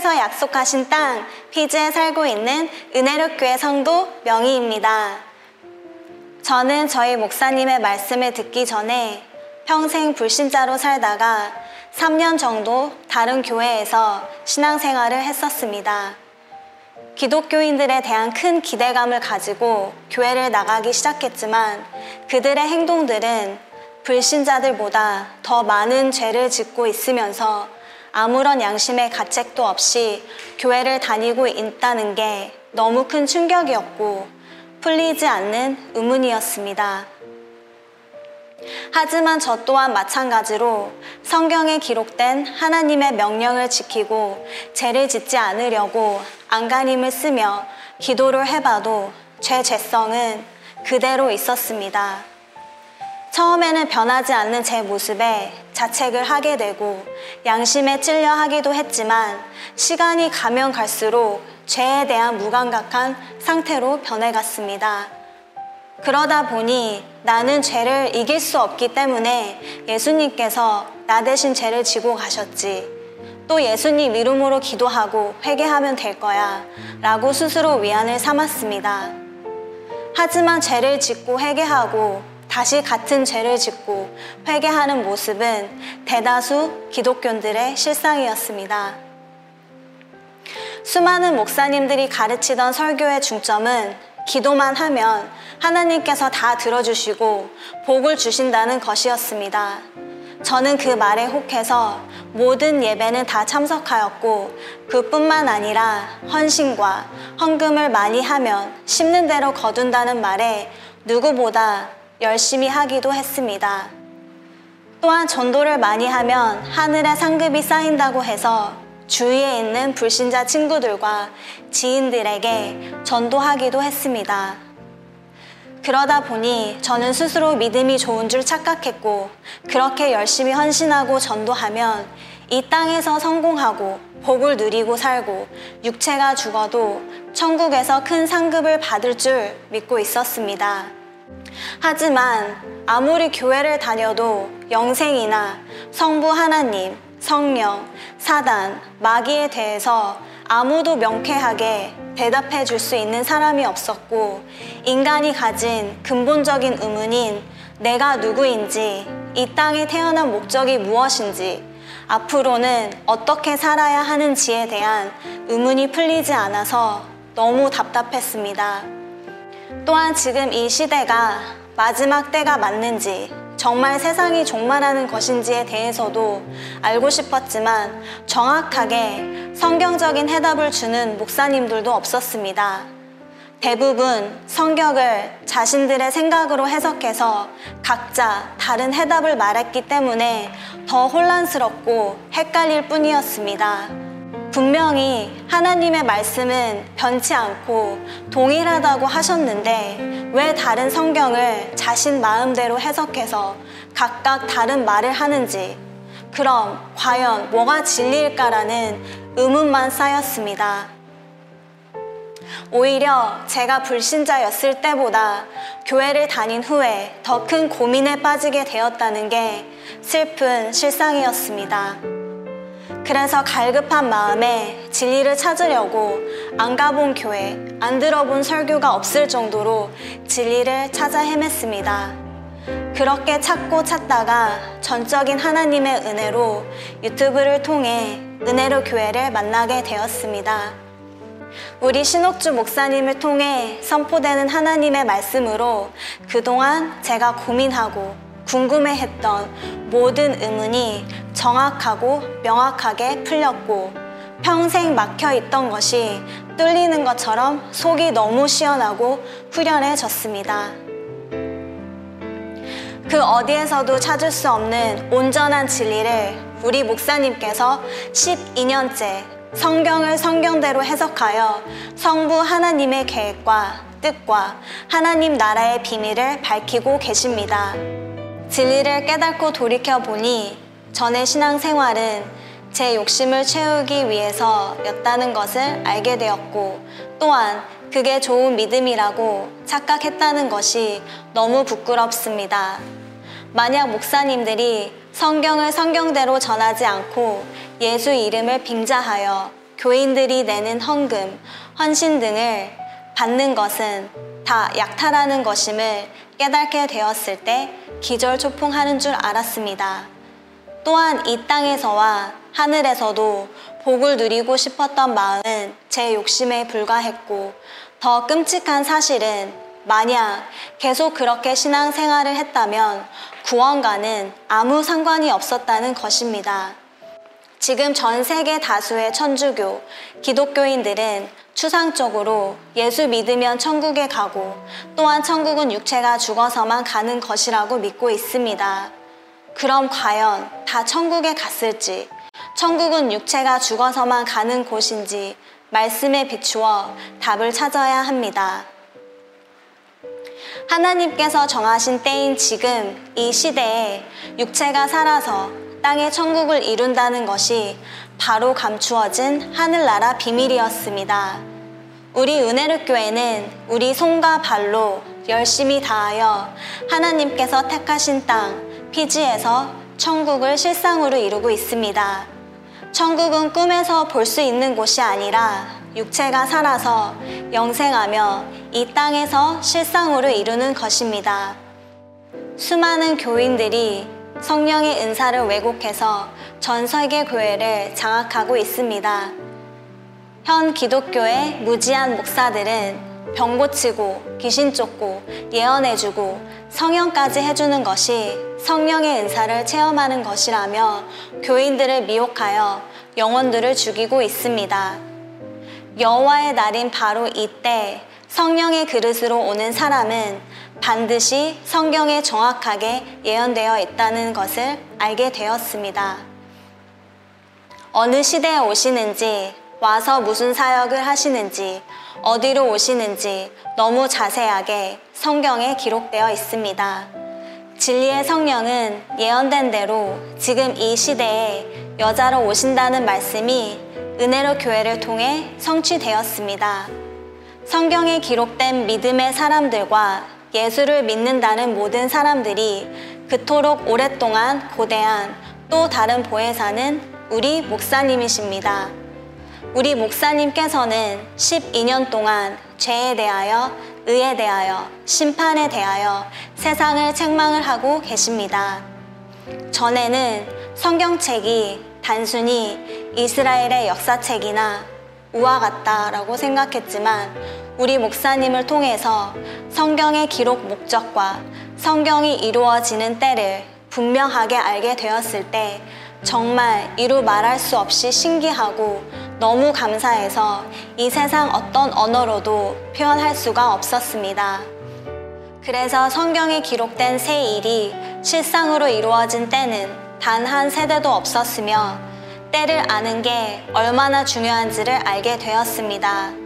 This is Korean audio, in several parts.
하나님께서 약속하신 땅 피즈에 살고 있는 은혜롭교회 성도 명희입니다. 저는 저희 목사님의 말씀을 듣기 전에 평생 불신자로 살다가 3년 정도 다른 교회에서 신앙생활을 했었습니다. 기독교인들에 대한 큰 기대감을 가지고 교회를 나가기 시작했지만 그들의 행동들은 불신자들보다 더 많은 죄를 짓고 있으면서 아무런 양심의 가책도 없이 교회를 다니고 있다는 게 너무 큰 충격이었고 풀리지 않는 의문이었습니다. 하지만 저 또한 마찬가지로 성경에 기록된 하나님의 명령을 지키고 죄를 짓지 않으려고 안간힘을 쓰며 기도를 해봐도 죄 죄성은 그대로 있었습니다. 처음에는 변하지 않는 제 모습에 자책을 하게 되고 양심에 찔려 하기도 했지만 시간이 가면 갈수록 죄에 대한 무감각한 상태로 변해갔습니다. 그러다 보니 나는 죄를 이길 수 없기 때문에 예수님께서 나 대신 죄를 지고 가셨지. 또 예수님 이름으로 기도하고 회개하면 될 거야. 라고 스스로 위안을 삼았습니다. 하지만 죄를 짓고 회개하고 다시 같은 죄를 짓고 회개하는 모습은 대다수 기독교인들의 실상이었습니다. 수많은 목사님들이 가르치던 설교의 중점은 기도만 하면 하나님께서 다 들어주시고 복을 주신다는 것이었습니다. 저는 그 말에 혹해서 모든 예배는 다 참석하였고 그뿐만 아니라 헌신과 헌금을 많이 하면 심는 대로 거둔다는 말에 누구보다 열심히 하기도 했습니다. 또한 전도를 많이 하면 하늘에 상급이 쌓인다고 해서 주위에 있는 불신자 친구들과 지인들에게 전도하기도 했습니다. 그러다 보니 저는 스스로 믿음이 좋은 줄 착각했고 그렇게 열심히 헌신하고 전도하면 이 땅에서 성공하고 복을 누리고 살고 육체가 죽어도 천국에서 큰 상급을 받을 줄 믿고 있었습니다. 하지만 아무리 교회를 다녀도 영생이나 성부 하나님, 성령, 사단, 마귀에 대해서 아무도 명쾌하게 대답해 줄 수 있는 사람이 없었고 인간이 가진 근본적인 의문인 내가 누구인지 이 땅에 태어난 목적이 무엇인지 앞으로는 어떻게 살아야 하는지에 대한 의문이 풀리지 않아서 너무 답답했습니다. 또한 지금 이 시대가 마지막 때가 맞는지 정말 세상이 종말하는 것인지에 대해서도 알고 싶었지만 정확하게 성경적인 해답을 주는 목사님들도 없었습니다. 대부분 성경을 자신들의 생각으로 해석해서 각자 다른 해답을 말했기 때문에 더 혼란스럽고 헷갈릴 뿐이었습니다. 분명히 하나님의 말씀은 변치 않고 동일하다고 하셨는데 왜 다른 성경을 자신 마음대로 해석해서 각각 다른 말을 하는지 그럼 과연 뭐가 진리일까라는 의문만 쌓였습니다. 오히려 제가 불신자였을 때보다 교회를 다닌 후에 더 큰 고민에 빠지게 되었다는 게 슬픈 실상이었습니다. 그래서 갈급한 마음에 진리를 찾으려고 안 가본 교회, 안 들어본 설교가 없을 정도로 진리를 찾아 헤맸습니다. 그렇게 찾고 찾다가 전적인 하나님의 은혜로 유튜브를 통해 은혜로 교회를 만나게 되었습니다. 우리 신옥주 목사님을 통해 선포되는 하나님의 말씀으로 그동안 제가 고민하고 궁금해했던 모든 의문이 정확하고 명확하게 풀렸고 평생 막혀 있던 것이 뚫리는 것처럼 속이 너무 시원하고 후련해졌습니다. 그 어디에서도 찾을 수 없는 온전한 진리를 우리 목사님께서 12년째 성경을 성경대로 해석하여 성부 하나님의 계획과 뜻과 하나님 나라의 비밀을 밝히고 계십니다. 진리를 깨닫고 돌이켜보니 전의 신앙생활은 제 욕심을 채우기 위해서였다는 것을 알게 되었고 또한 그게 좋은 믿음이라고 착각했다는 것이 너무 부끄럽습니다. 만약 목사님들이 성경을 성경대로 전하지 않고 예수 이름을 빙자하여 교인들이 내는 헌금, 헌신 등을 받는 것은 다 약탈하는 것임을 깨닫게 되었을 때 기절초풍하는 줄 알았습니다. 또한 이 땅에서와 하늘에서도 복을 누리고 싶었던 마음은 제 욕심에 불과했고 더 끔찍한 사실은 만약 계속 그렇게 신앙생활을 했다면 구원과는 아무 상관이 없었다는 것입니다. 지금 전 세계 다수의 천주교, 기독교인들은 추상적으로 예수 믿으면 천국에 가고 또한 천국은 육체가 죽어서만 가는 것이라고 믿고 있습니다. 그럼 과연 다 천국에 갔을지, 천국은 육체가 죽어서만 가는 곳인지 말씀에 비추어 답을 찾아야 합니다. 하나님께서 정하신 때인 지금 이 시대에 육체가 살아서 땅의 천국을 이룬다는 것이 바로 감추어진 하늘나라 비밀이었습니다. 우리 은혜르교회는 우리 손과 발로 열심히 다하여 하나님께서 택하신 땅 피지에서 천국을 실상으로 이루고 있습니다. 천국은 꿈에서 볼 수 있는 곳이 아니라 육체가 살아서 영생하며 이 땅에서 실상으로 이루는 것입니다. 수많은 교인들이 성령의 은사를 왜곡해서 전 세계 교회를 장악하고 있습니다. 현 기독교의 무지한 목사들은 병 고치고 귀신 쫓고 예언해주고 성령까지 해주는 것이 성령의 은사를 체험하는 것이라며 교인들을 미혹하여 영혼들을 죽이고 있습니다. 여호와의 날인 바로 이때 성령의 그릇으로 오는 사람은 반드시 성경에 정확하게 예언되어 있다는 것을 알게 되었습니다. 어느 시대에 오시는지, 와서 무슨 사역을 하시는지, 어디로 오시는지 너무 자세하게 성경에 기록되어 있습니다. 진리의 성령은 예언된 대로 지금 이 시대에 여자로 오신다는 말씀이 은혜로 교회를 통해 성취되었습니다. 성경에 기록된 믿음의 사람들과 예수를 믿는다는 모든 사람들이 그토록 오랫동안 고대한 또 다른 보혜사는 우리 목사님이십니다. 우리 목사님께서는 12년 동안 죄에 대하여, 의에 대하여, 심판에 대하여 세상을 책망을 하고 계십니다. 전에는 성경책이 단순히 이스라엘의 역사책이나 우와 같다라고 생각했지만 우리 목사님을 통해서 성경의 기록 목적과 성경이 이루어지는 때를 분명하게 알게 되었을 때 정말 이루 말할 수 없이 신기하고 너무 감사해서 이 세상 어떤 언어로도 표현할 수가 없었습니다. 그래서 성경에 기록된 새 일이 실상으로 이루어진 때는 단 한 세대도 없었으며 때를 아는 게 얼마나 중요한지를 알게 되었습니다.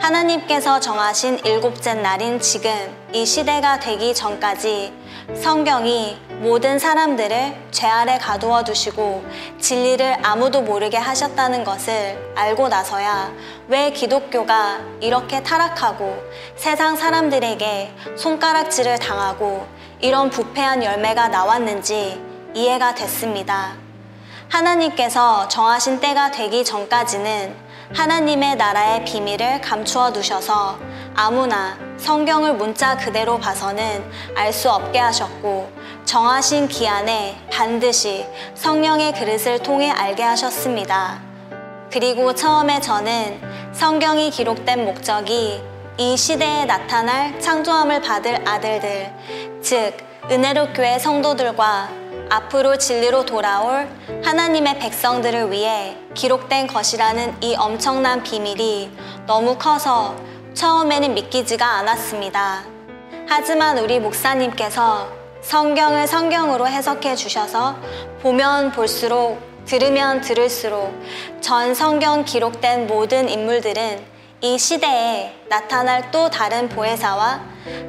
하나님께서 정하신 일곱째 날인 지금 이 시대가 되기 전까지 성경이 모든 사람들을 죄 아래 가두어 두시고 진리를 아무도 모르게 하셨다는 것을 알고 나서야 왜 기독교가 이렇게 타락하고 세상 사람들에게 손가락질을 당하고 이런 부패한 열매가 나왔는지 이해가 됐습니다. 하나님께서 정하신 때가 되기 전까지는 하나님의 나라의 비밀을 감추어 두셔서 아무나 성경을 문자 그대로 봐서는 알 수 없게 하셨고 정하신 기한에 반드시 성령의 그릇을 통해 알게 하셨습니다. 그리고 처음에 저는 성경이 기록된 목적이 이 시대에 나타날 창조함을 받을 아들들, 즉, 은혜로 교회 성도들과 앞으로 진리로 돌아올 하나님의 백성들을 위해 기록된 것이라는 이 엄청난 비밀이 너무 커서 처음에는 믿기지가 않았습니다. 하지만 우리 목사님께서 성경을 성경으로 해석해 주셔서 보면 볼수록 들으면 들을수록 전 성경 기록된 모든 인물들은 이 시대에 나타날 또 다른 보혜사와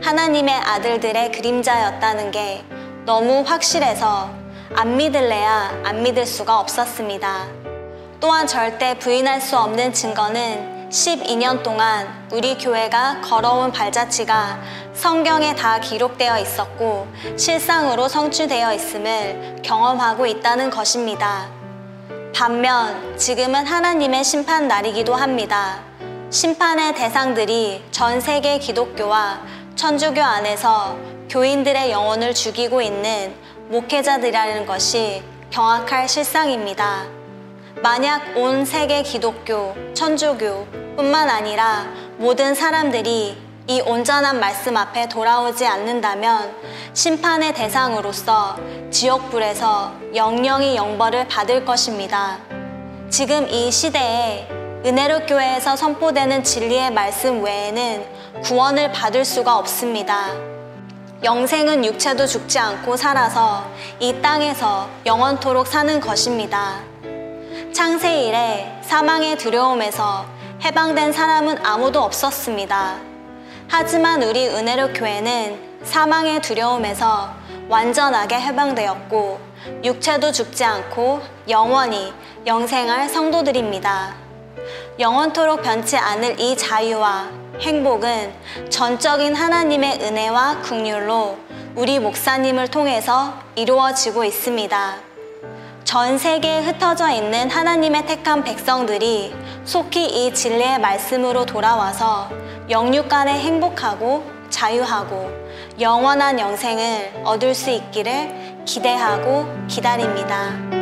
하나님의 아들들의 그림자였다는 게 너무 확실해서 안 믿을래야 안 믿을 수가 없었습니다. 또한 절대 부인할 수 없는 증거는 12년 동안 우리 교회가 걸어온 발자취가 성경에 다 기록되어 있었고 실상으로 성취되어 있음을 경험하고 있다는 것입니다. 반면 지금은 하나님의 심판 날이기도 합니다. 심판의 대상들이 전 세계 기독교와 천주교 안에서 교인들의 영혼을 죽이고 있는 목회자들이라는 것이 경악할 실상입니다. 만약 온 세계 기독교, 천주교 뿐만 아니라 모든 사람들이 이 온전한 말씀 앞에 돌아오지 않는다면 심판의 대상으로서 지옥불에서 영영이 영벌을 받을 것입니다. 지금 이 시대에 은혜로 교회에서 선포되는 진리의 말씀 외에는 구원을 받을 수가 없습니다. 영생은 육체도 죽지 않고 살아서 이 땅에서 영원토록 사는 것입니다. 창세 이래 사망의 두려움에서 해방된 사람은 아무도 없었습니다. 하지만 우리 은혜로 교회는 사망의 두려움에서 완전하게 해방되었고 육체도 죽지 않고 영원히 영생할 성도들입니다. 영원토록 변치 않을 이 자유와 행복은 전적인 하나님의 은혜와 국률로 우리 목사님을 통해서 이루어지고 있습니다. 전 세계에 흩어져 있는 하나님의 택한 백성들이 속히 이 진리의 말씀으로 돌아와서 영육간에 행복하고 자유하고 영원한 영생을 얻을 수 있기를 기대하고 기다립니다.